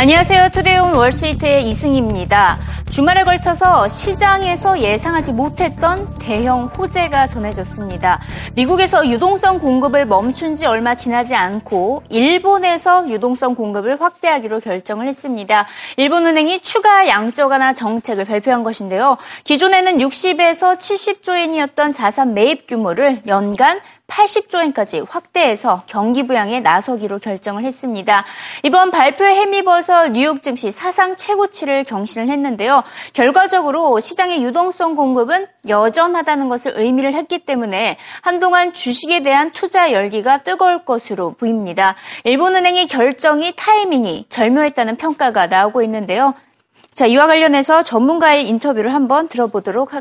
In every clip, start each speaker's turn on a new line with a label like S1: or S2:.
S1: 안녕하세요. 투데이온 월스트리트의 이승입니다. 주말에 걸쳐서 시장에서 예상하지 못했던 대형 호재가 전해졌습니다. 미국에서 유동성 공급을 멈춘 지 얼마 지나지 않고 일본에서 유동성 공급을 확대하기로 결정을 했습니다. 일본은행이 추가 양적 완화 정책을 발표한 것인데요. 기존에는 60에서 70조 엔이었던 자산 매입 규모를 연간 80조 엔까지 확대해서 경기 부양에 나서기로 결정을 했습니다. 이번 발표에 힘입어서 뉴욕 증시 사상 최고치를 경신을 했는데요. 결과적으로 시장의 유동성 공급은 여전하다는 것을 의미를 했기 때문에 한동안 주식에 대한 투자 열기가 뜨거울 것으로 보입니다. 일본은행의 결정이 타이밍이 절묘했다는 평가가 나오고 있는데요. 자, 이와 관련해서 전문가의 인터뷰를 한번 들어보도록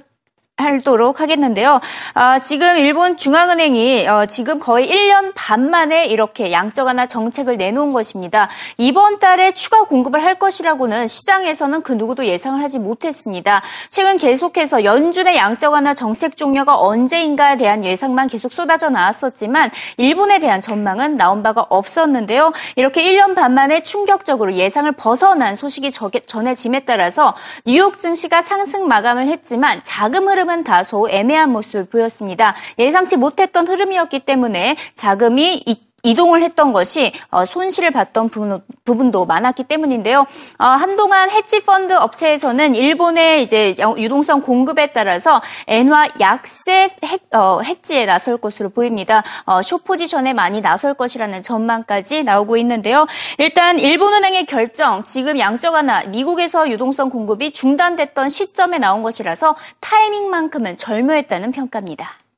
S1: 하도록 하겠는데요. 아, 지금 일본 중앙은행이 어, 지금 거의 1년 반 만에 이렇게 양적 완화 정책을 내놓은 것입니다. 이번 달에 추가 공급을 할 것이라고는 시장에서는 그 누구도 예상을 하지 못했습니다. 최근 계속해서 연준의 양적 완화 정책 종료가 언제인가에 대한 예상만 계속 쏟아져 나왔었지만 일본에 대한 전망은 나온 바가 없었는데요. 이렇게 1년 반 만에 충격적으로 예상을 벗어난 소식이 전해짐에 따라서 뉴욕 증시가 상승 마감을 했지만 자금 흐름 흐름은 다소 애매한 모습을 보였습니다. 예상치 못했던 흐름이었기 때문에 자금이 이 동을 했던 것이 어, 손실을 봤던 부분, 도 많았기 때문인데요. 어, 한동안 해치 펀드 업체에서는 일본의 이제 유동성 공급에 따라서 엔화 약세 어, 해지에 나설 것으로 보입니다. 쇼 포지션에 많이 나설 것이라는 전망까지 나오고 있는데요. 일단 일본은행의 결정, 지금 양적 완화, 미국에서 유동성 공급이 중단됐던 시점에 나온 것이라서 타이밍만큼은 절묘했다는 평가입니다.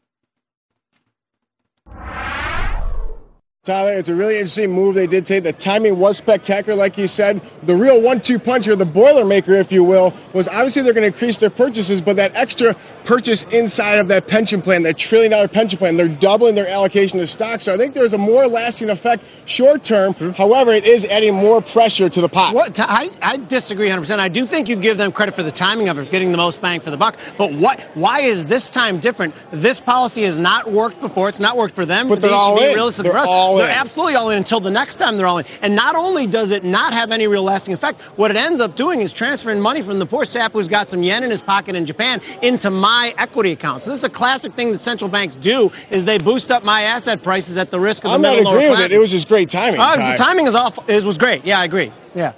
S2: Tyler, it's a really interesting move they did take. The timing was spectacular, like you said. The real one-two puncher, the Boilermaker, if you will, was obviously they're going to increase their purchases, but that extra purchase inside of that pension plan, that trillion-dollar pension plan, they're doubling their allocation to stocks. So I think there's a more lasting effect short term. Mm-hmm. However, it is adding more pressure to the pot.
S3: What, I, I disagree 100%. I do think you give them credit for the timing of it, getting the most bang for the buck. But what? Why is this time different? This policy has not worked before. It's not worked for them.
S2: But they're all in. Realistic they're all
S3: all they're absolutely all in until the next time they're all in. And not only does it not have any real lasting effect, what it ends up doing is transferring money from the poor sap who's got some yen in his pocket in Japan into my equity account. So this is a classic thing that central banks do is they boost up my asset prices at the risk of the
S2: I'm
S3: middle
S2: not agreeing with it. It was just great timing.
S3: Uh, the timing is off. It was great. Yeah, I agree. Yeah.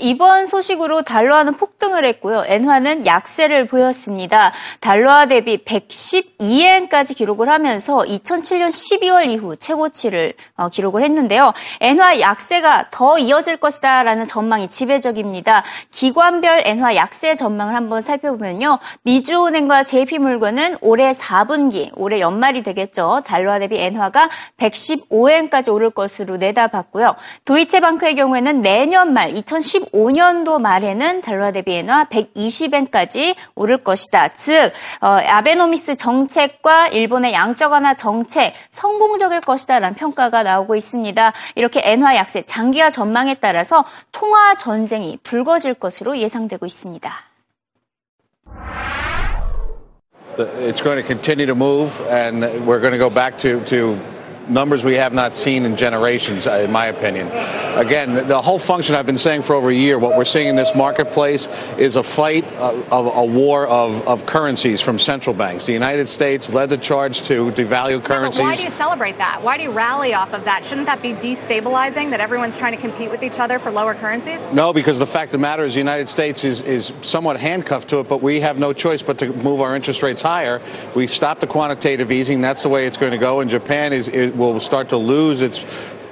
S1: 이번 소식으로 달러화는 폭등을 했고요. 엔화는 약세를 보였습니다. 달러화 대비 112엔까지 기록을 하면서 2007년 12월 이후 최고치를 어, 기록을 했는데요. 엔화 약세가 더 이어질 것이다라는 전망이 지배적입니다. 기관별 엔화 약세 전망을 한번 살펴보면요. 미주은행과 JP물건은 올해 4분기, 올해 연말이 되겠죠. 달러화 대비 엔화가 115엔까지 오를 것으로 내다봤고요. 도이체방크의 경우에는 내년 말 2015 2015년도 말에는 달러 대비 엔화 120엔까지 오를 것이다. 즉 어, 아베노미스 정책과 일본의 양적 완화 정책 성공적일 것이다라는 평가가 나오고 있습니다. 이렇게 엔화 약세 장기화 전망에 따라서 통화 전쟁이 불거질 것으로 예상되고 있습니다.
S4: It's going to continue to move, and we're going to go back to, to numbers we have not seen in generations, uh, in my opinion. Again, the whole function I've been saying for over a year, what we're seeing in this marketplace is a fight of, a war of, of currencies from central banks. The United States led the charge to devalue currencies.
S5: Yeah, why do you celebrate that? Why do you rally off of that? Shouldn't that be destabilizing that everyone's trying to compete with each other for lower currencies?
S4: No, because the fact of the matter is the United States is, is somewhat handcuffed to it, but we have no choice but to move our interest rates higher. We've stopped the quantitative easing. That's the way it's going to go. And Japan is, is will start to lose its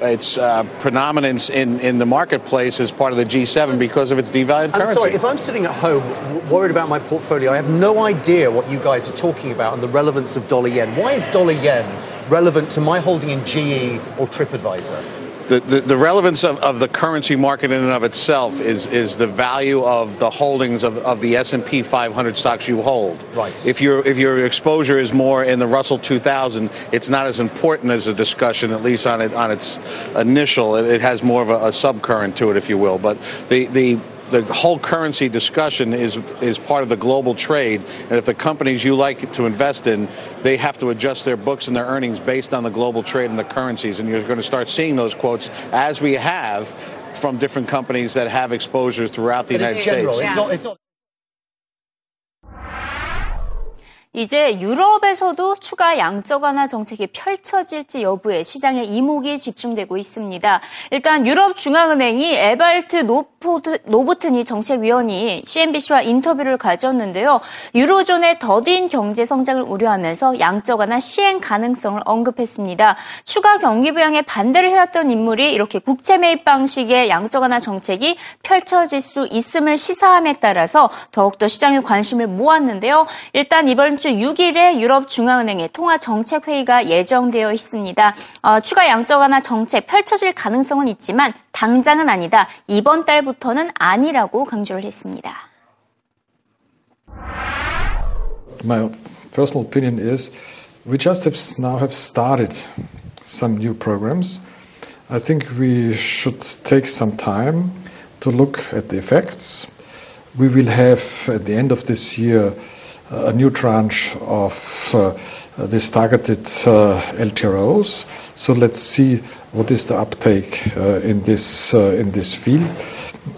S4: its uh, predominance in, in the marketplace as part of the G7 because of its devalued currency.
S6: I'm sorry, if I'm sitting at home worried about my portfolio, I have no idea what you guys are talking about and the relevance of dollar yen. Why is dollar yen relevant to my holding in GE or TripAdvisor?
S4: The, the, the, relevance of, of the currency market in and of itself is, is the value of the holdings of, of the S&P 500 stocks you hold.
S6: Right.
S4: If your if your exposure is more in the Russell 2000, it's not as important as a discussion, at least on it on its initial. It, it has more of a, a subcurrent to it, if you will. But the the the whole currency discussion is is part of the global trade, and if the companies you like to invest in, they have to adjust their books and their earnings based on the global trade and the currencies, and you're going to start seeing those quotes as we have from different companies that have exposure throughout the
S6: But
S4: United
S6: it's general.
S4: States.
S6: It's not. It's not.
S1: 이제 유럽에서도 추가 양적 완화 정책이 펼쳐질지 여부에 시장의 이목이 집중되고 있습니다. 일단 유럽 중앙은행이 에발트 노포드, 노보트니 정책위원이 CNBC와 인터뷰를 가졌는데요. 유로존의 더딘 경제 성장을 우려하면서 양적 완화 시행 가능성을 언급했습니다. 추가 경기 부양에 반대를 해왔던 인물이 이렇게 국채 매입 방식의 양적 완화 정책이 펼쳐질 수 있음을 시사함에 따라서 더욱더 시장의 관심을 모았는데요. 일단 이번 주 6일에 유럽 중앙은행의 통화 정책 회의가 예정되어 있습니다. 어, 추가 양적 완화 정책 펼쳐질 가능성은 있지만 당장은 아니다. 이번 달부터는 아니라고 강조를 했습니다.
S7: my personal opinion is we just have now have started some new programs. I think we should take some time to look at the effects. We will have at the end of this year a new tranche of uh, these targeted uh, LTROs. So let's see what is the uptake uh, in this uh, in this field.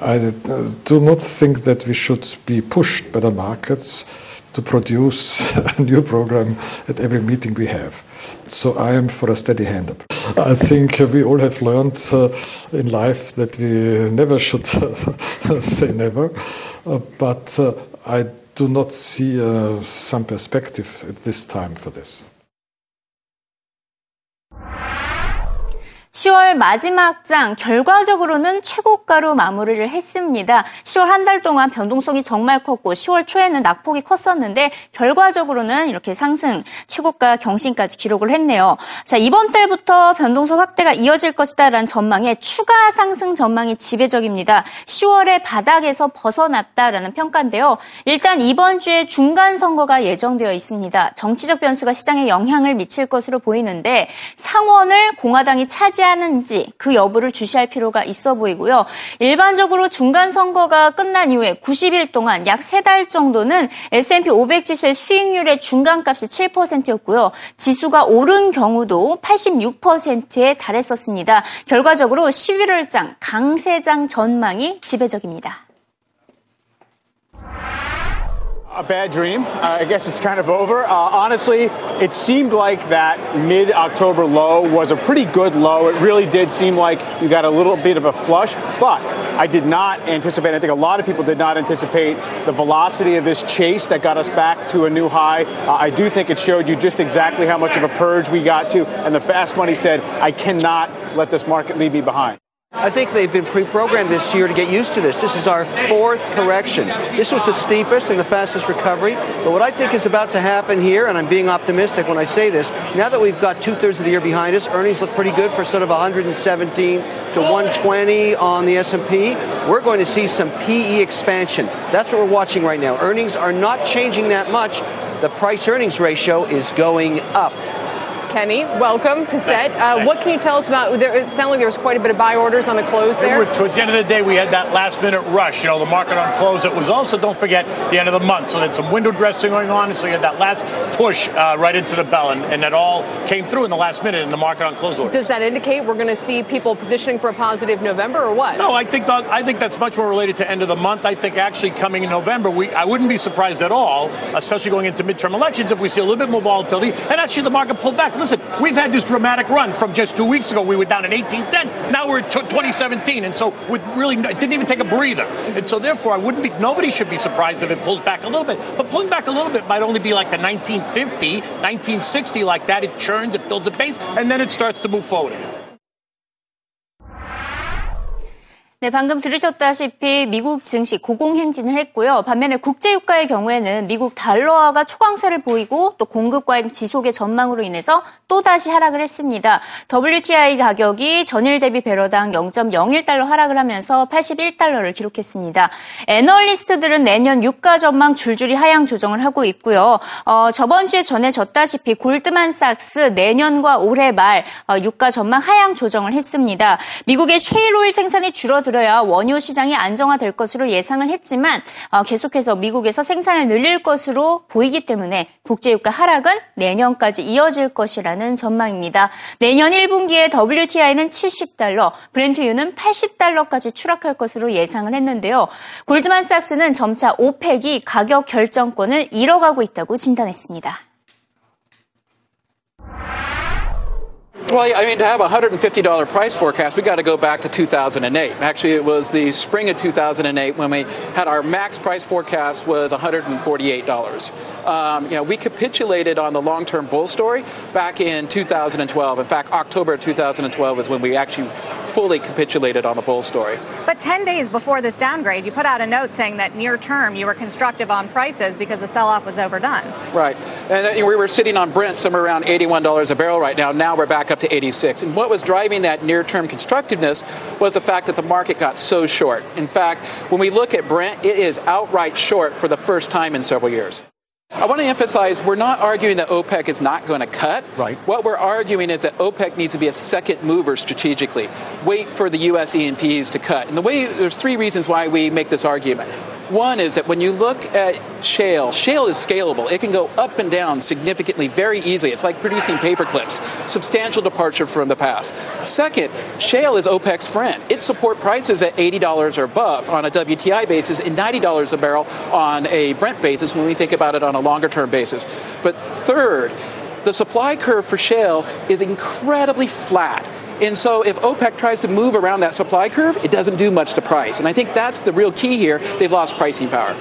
S7: I uh, do not think that we should be pushed by the markets to produce a new program at every meeting we have. So I am for a steady hand up. I think we all have learned uh, in life that we never should say never, uh, but uh, I do not see uh, some perspective at this time for this.
S1: 10월 마지막 장 결과적으로는 최고가로 마무리를 했습니다. 10월 한 달 동안 변동성이 정말 컸고 10월 초에는 낙폭이 컸었는데 결과적으로는 이렇게 상승 최고가 경신까지 기록을 했네요. 자 이번 달부터 변동성 확대가 이어질 것이다라는 전망에 추가 상승 전망이 지배적입니다. 10월에 바닥에서 벗어났다라는 평가인데요. 일단 이번 주에 중간 선거가 예정되어 있습니다. 정치적 변수가 시장에 영향을 미칠 것으로 보이는데 상원을 공화당이 차지 하는지 그 여부를 주시할 필요가 있어 보이고요. 일반적으로 중간 선거가 끝난 이후에 90일 동안 약 3달 정도는 S&P 500 지수의 수익률의 중간값이 7%였고요. 지수가 오른 경우도 86%에 달했었습니다. 결과적으로 11월장 강세장 전망이 지배적입니다.
S8: A bad dream. Uh, I guess it's kind of over. Uh, honestly, it seemed like that mid October low was a pretty good low. It really did seem like you got a little bit of a flush, but I did not anticipate, I think a lot of people did not anticipate the velocity of this chase that got us back to a new high. Uh, I do think it showed you just exactly how much of a purge we got to, and the fast money said, I cannot let this market leave me behind.
S9: I think they've been pre-programmed this year to get used to this. This is our fourth correction. This was the steepest and the fastest recovery. But what I think is about to happen here, and I'm being optimistic when I say this, now that we've got two-thirds of the year behind us, earnings look pretty good for sort of 117 to 120 on the S&P. We're going to see some PE expansion. That's what we're watching right now. Earnings are not changing that much. The price-earnings ratio is going up.
S10: Kenny, welcome to set. Uh, what can you tell us about? There, it sounded like there was quite a bit of buy orders on the close there.
S11: Remember, towards the end of the day, we had that last minute rush. You know, the market on close. It was also, don't forget, the end of the month. So there's some window dressing going on. And so you had that last push uh, right into the bell. And, and that all came through in the last minute in the market on close order.
S10: Does that indicate we're going to see people positioning for a positive November or what?
S11: No, I think that, I think that's much more related to end of the month. I think actually coming in November, we I wouldn't be surprised at all, especially going into midterm elections, if we see a little bit more volatility and actually the market pulled back. Listen, we've had this dramatic run from just two weeks ago. We were down in 1810. Now we're at 2017, and so with really it didn't even take a breather. And so therefore, I wouldn't be. Nobody should be surprised if it pulls back a little bit. But pulling back a little bit might only be like the 1950, 1960, like that. It churns, it builds a base, and then it starts to move forward again.
S1: 네, 방금 들으셨다시피 미국 증시 고공행진을 했고요. 반면에 국제유가의 경우에는 미국 달러화가 초강세를 보이고 또 공급과의 지속의 전망으로 인해서 또다시 하락을 했습니다. WTI 가격이 전일 대비 배럴당 0.01달러 하락을 하면서 81달러를 기록했습니다. 애널리스트들은 내년 유가 전망 줄줄이 하향 조정을 하고 있고요. 어, 저번 주에 전해졌다시피 골드만삭스 내년과 올해 말 어, 유가 전망 하향 조정을 했습니다. 미국의 셰일 오일 생산이 줄어들 그래야 원유 시장이 안정화될 것으로 예상을 했지만 어, 계속해서 미국에서 생산을 늘릴 것으로 보이기 때문에 국제유가 하락은 내년까지 이어질 것이라는 전망입니다. 내년 1분기에 WTI는 70달러, 브렌트유는 80달러까지 추락할 것으로 예상을 했는데요. 골드만삭스는 점차 오펙이 가격 결정권을 잃어가고 있다고 진단했습니다.
S12: Well, I mean, to have a $150 price forecast, we got to go back to 2008. Actually, it was the spring of 2008 when we had our max price forecast was $148. Um, you know, we capitulated on the long-term bull story back in 2012. In fact, October 2012 is when we actually fully capitulated on the bull story.
S5: But 10 days before this downgrade, you put out a note saying that near term you were constructive on prices because the sell off was overdone.
S12: Right. And we were sitting on Brent somewhere around $81 a barrel right now. Now we're back up to 86. And what was driving that near term constructiveness was the fact that the market got so short. In fact, when we look at Brent, it is outright short for the first time in several years. I want to emphasize we're not arguing that OPEC is not going to cut.
S6: Right.
S12: What we're arguing is that OPEC needs to be a second mover strategically. Wait for the U.S. E&Ps to cut. And the way there's three reasons why we make this argument. One is that when you look at shale, shale is scalable. It can go up and down significantly very easily. It's like producing paper clips. Substantial departure from the past. Second, shale is OPEC's friend. It support prices at $80 or above on a WTI basis and $90 a barrel on a Brent basis when we think about it on a longer term basis. But third, the supply curve for shale is incredibly flat. And so if OPEC tries to move around that supply curve, it doesn't do much to price. And I think that's the real key here. They've lost pricing power.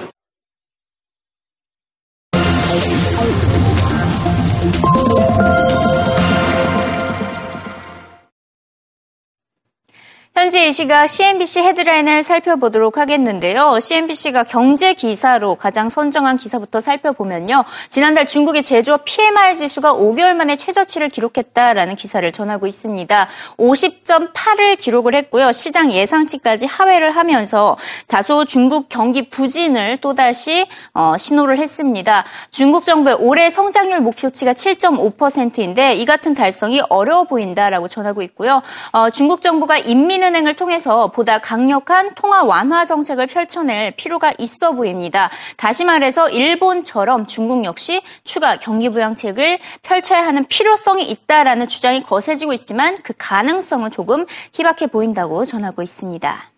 S1: 현재 이 시각 CNBC 헤드라인을 살펴보도록 하겠는데요. CNBC가 경제 기사로 가장 선정한 기사부터 살펴보면요. 지난달 중국의 제조업 PMI 지수가 5개월 만에 최저치를 기록했다라는 기사를 전하고 있습니다. 50.8을 기록을 했고요. 시장 예상치까지 하회를 하면서 다소 중국 경기 부진을 또다시 어, 신호를 했습니다. 중국 정부의 올해 성장률 목표치가 7.5%인데 이 같은 달성이 어려워 보인다라고 전하고 있고요. 어, 중국 정부가 인민 은행을 통해서 보다 강력한 통화 완화 정책을 펼쳐낼 필요가 있어 보입니다. 다시 말해서 일본처럼 중국 역시 추가 경기 부양책을 펼쳐야 하는 필요성이 있다라는 주장이 거세지고 있지만 그 가능성은 조금 희박해 보인다고 전하고 있습니다.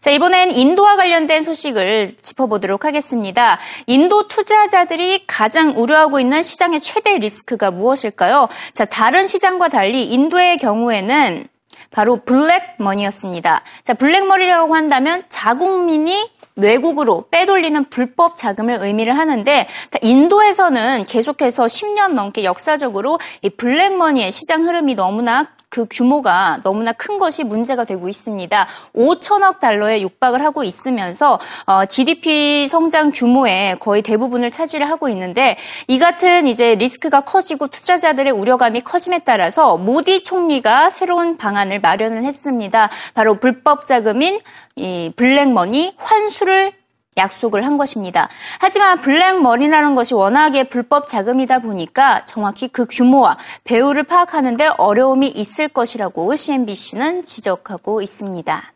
S1: 자, 이번엔 인도와 관련된 소식을 짚어보도록 하겠습니다. 인도 투자자들이 가장 우려하고 있는 시장의 최대 리스크가 무엇일까요? 자, 다른 시장과 달리 인도의 경우에는 바로 블랙머니였습니다. 자, 블랙머니라고 한다면 자국민이 외국으로 빼돌리는 불법 자금을 의미를 하는데 인도에서는 계속해서 10년 넘게 역사적으로 이 블랙머니의 시장 흐름이 너무나 그 규모가 너무나 큰 것이 문제가 되고 있습니다. 5천억 달러에 육박을 하고 있으면서 어, GDP 성장 규모의 거의 대부분을 차지를 하고 있는데 이 같은 이제 리스크가 커지고 투자자들의 우려감이 커짐에 따라서 모디 총리가 새로운 방안을 마련을 했습니다. 바로 불법 자금인 이 블랙머니 환수를 약속을 한 것입니다. 하지만 블랙머니라는 것이 워낙에 불법 자금이다 보니까 정확히 그 규모와 배후를 파악하는데 어려움이 있을 것이라고 CNBC는 지적하고 있습니다.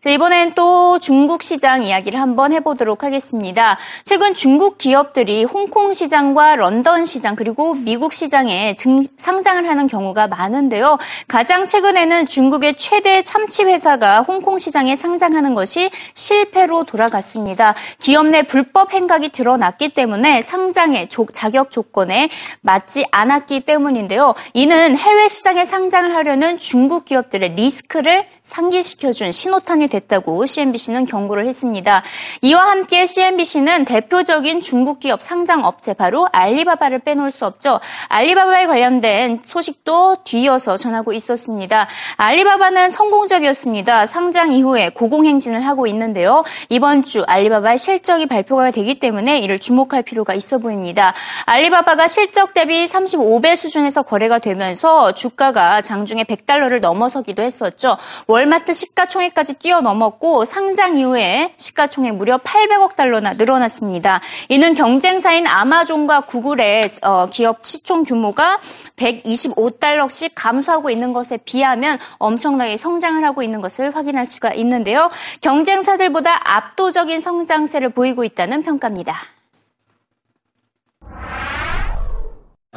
S1: 자, 이번엔 또 중국 시장 이야기를 한번 해보도록 하겠습니다. 최근 중국 기업들이 홍콩 시장과 런던 시장 그리고 미국 시장에 증, 상장을 하는 경우가 많은데요. 가장 최근에는 중국의 최대 참치 회사가 홍콩 시장에 상장하는 것이 실패로 돌아갔습니다. 기업 내 불법 행각이 드러났기 때문에 상장의 조, 자격 조건에 맞지 않았기 때문인데요. 이는 해외 시장에 상장을 하려는 중국 기업들의 리스크를 상기시켜준 신 호탄이 됐다고 CNBC는 경고를 했습니다. 이와 함께 CNBC는 대표적인 중국 기업 상장 업체 바로 알리바바를 빼놓을 수 없죠. 알리바바에 관련된 소식도 뒤이어서 전하고 있었습니다. 알리바바는 성공적이었습니다. 상장 이후에 고공행진을 하고 있는데요. 이번 주 알리바바의 실적이 발표가 되기 때문에 이를 주목할 필요가 있어 보입니다. 알리바바가 실적 대비 35배 수준에서 거래가 되면서 주가가 장중에 100달러를 넘어서기도 했었죠. 월마트 시가총액 까지 달러까지 뛰어넘었고 상장 이후에 시가총액 무려 800억 달러나 늘어났습니다. 이는 경쟁사인 아마존과 구글의 어, 기업 시총 규모가 125달러씩 감소하고 있는 것에 비하면 엄청나게 성장을 하고 있는 것을 확인할 수가 있는데요. 경쟁사들보다 압도적인 성장세를 보이고 있다는 평가입니다.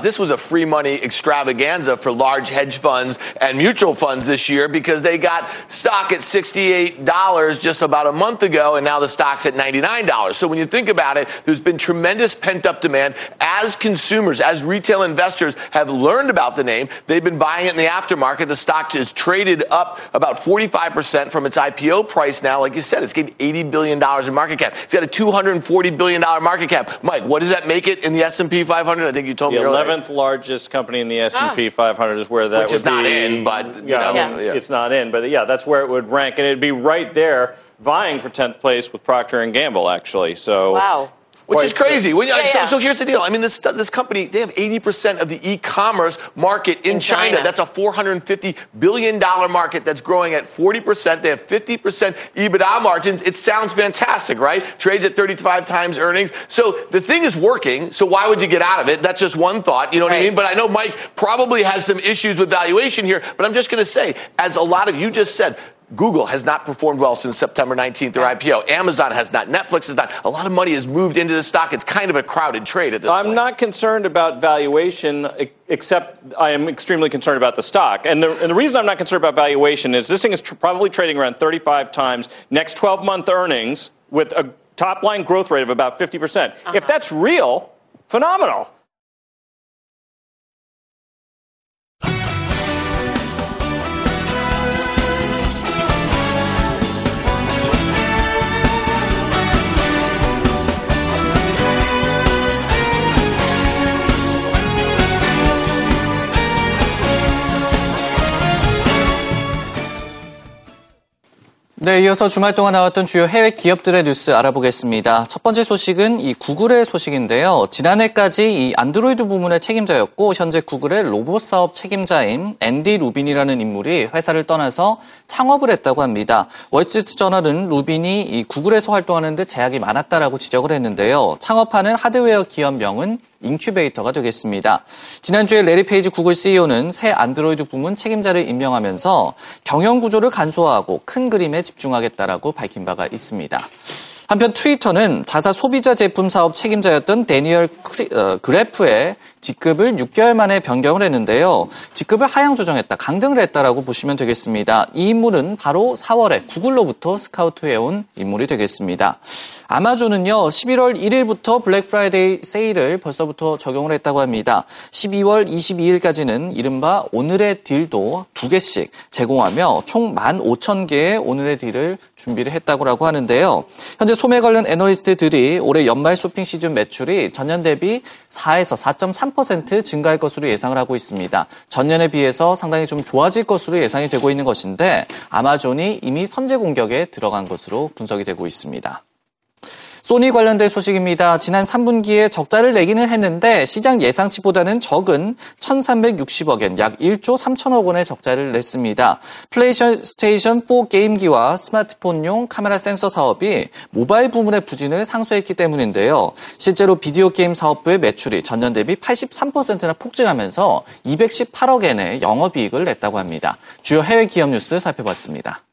S13: This was a free money extravaganza for large hedge funds and mutual funds this year because they got stock at $68 just about a month ago and now the stock's at $99. So when you think about it, there's been tremendous pent up demand as consumers, as retail investors have learned about the name. They've been buying it in the aftermarket. The stock is traded up about 45% from its IPO price now. Like you said, it's getting $80 billion in market cap. It's got a $240 billion market cap. Mike, what does that make it in the S&P 500? I think you told me earlier.
S14: 11th largest company in the S&P ah. 500 is where that
S13: Which
S14: would
S13: is not in, but, you
S14: yeah,
S13: know,
S14: I mean,
S13: yeah.
S14: it's not in, but yeah, that's where it would rank, and it'd be right there, vying for 10th place with Procter and Gamble, actually. So
S10: Wow.
S13: Which is crazy. When-
S10: Yeah,
S13: so,
S10: yeah.
S13: so here's the deal. I mean, this this company they have 80% of the e-commerce market in,
S10: In
S13: China.
S10: China.
S13: That's a 450 billion dollar market that's growing at 40%. They have 50% EBITDA margins. It sounds fantastic, right? Trades at 35 times earnings. So the thing is working. So why would you get out of it? That's just one thought. You know what I mean? But I know Mike probably has some issues with valuation here. But I'm just going to say, as a lot of you just said. Google has not performed well since September 19th, their IPO. Amazon has not. Netflix has not. A lot of money has moved into the stock. It's kind of a crowded trade at this point.
S14: I'm not concerned about valuation, except I am extremely concerned about the stock. And the, and the reason I'm not concerned about valuation is this thing is tr- probably trading around 35 times next 12 month earnings with a top line growth rate of about 50%. percent If uh-huh. that's real, phenomenal.
S15: 네, 이어서 주말 동안 나왔던 주요 해외 기업들의 뉴스 알아보겠습니다. 첫 번째 소식은 이 구글의 소식인데요. 지난해까지 이 안드로이드 부문의 책임자였고 현재 구글의 로봇 사업 책임자인 앤디 루빈이라는 인물이 회사를 떠나서 창업을 했다고 합니다. 월스트리트 저널은 루빈이 이 구글에서 활동하는데 제약이 많았다라고 지적을 했는데요. 창업하는 하드웨어 기업명은 인큐베이터가 되겠습니다. 지난주에 레리 페이지 구글 CEO는 새 안드로이드 부문 책임자를 임명하면서 경영 구조를 간소화하고 큰 그림에 집중하겠다라고 밝힌 바가 있습니다. 한편 트위터는 자사 소비자 제품 사업 책임자였던 데니얼 크리- 어, 그래프의 직급을 6개월 만에 변경을 했는데요. 직급을 하향 조정했다, 강등을 했다라고 보시면 되겠습니다. 이 인물은 바로 4월에 구글로부터 스카우트해온 인물이 되겠습니다. 아마존은요, 11월 1일부터 블랙 프라이데이 세일을 벌써부터 적용을 했다고 합니다. 12월 22일까지는 이른바 오늘의 딜도 두 개씩 제공하며 총 15,000개의 오늘의 딜을 준비를 했다고 하는데요. 현재 소매 관련 애널리스트들이 올해 연말 쇼핑 시즌 매출이 전년 대비 4에서 4.3% 증가할 것으로 예상을 하고 있습니다. 전년에 비해서 상당히 좀 좋아질 것으로 예상이 되고 있는 것인데 아마존이 이미 선제 공격에 들어간 것으로 분석이 되고 있습니다. 소니 관련된 소식입니다. 지난 3분기에 적자를 내기는 했는데 시장 예상치보다는 적은 1,360억 엔 약 1조 3천억 원의 적자를 냈습니다. 플레이스테이션 4 게임기와 스마트폰용 카메라 센서 사업이 모바일 부문의 부진을 상쇄했기 때문인데요. 실제로 비디오 게임 사업부의 매출이 전년 대비 83%나 폭증하면서 218억 엔의 영업이익을 냈다고 합니다. 주요 해외 기업 뉴스 살펴봤습니다.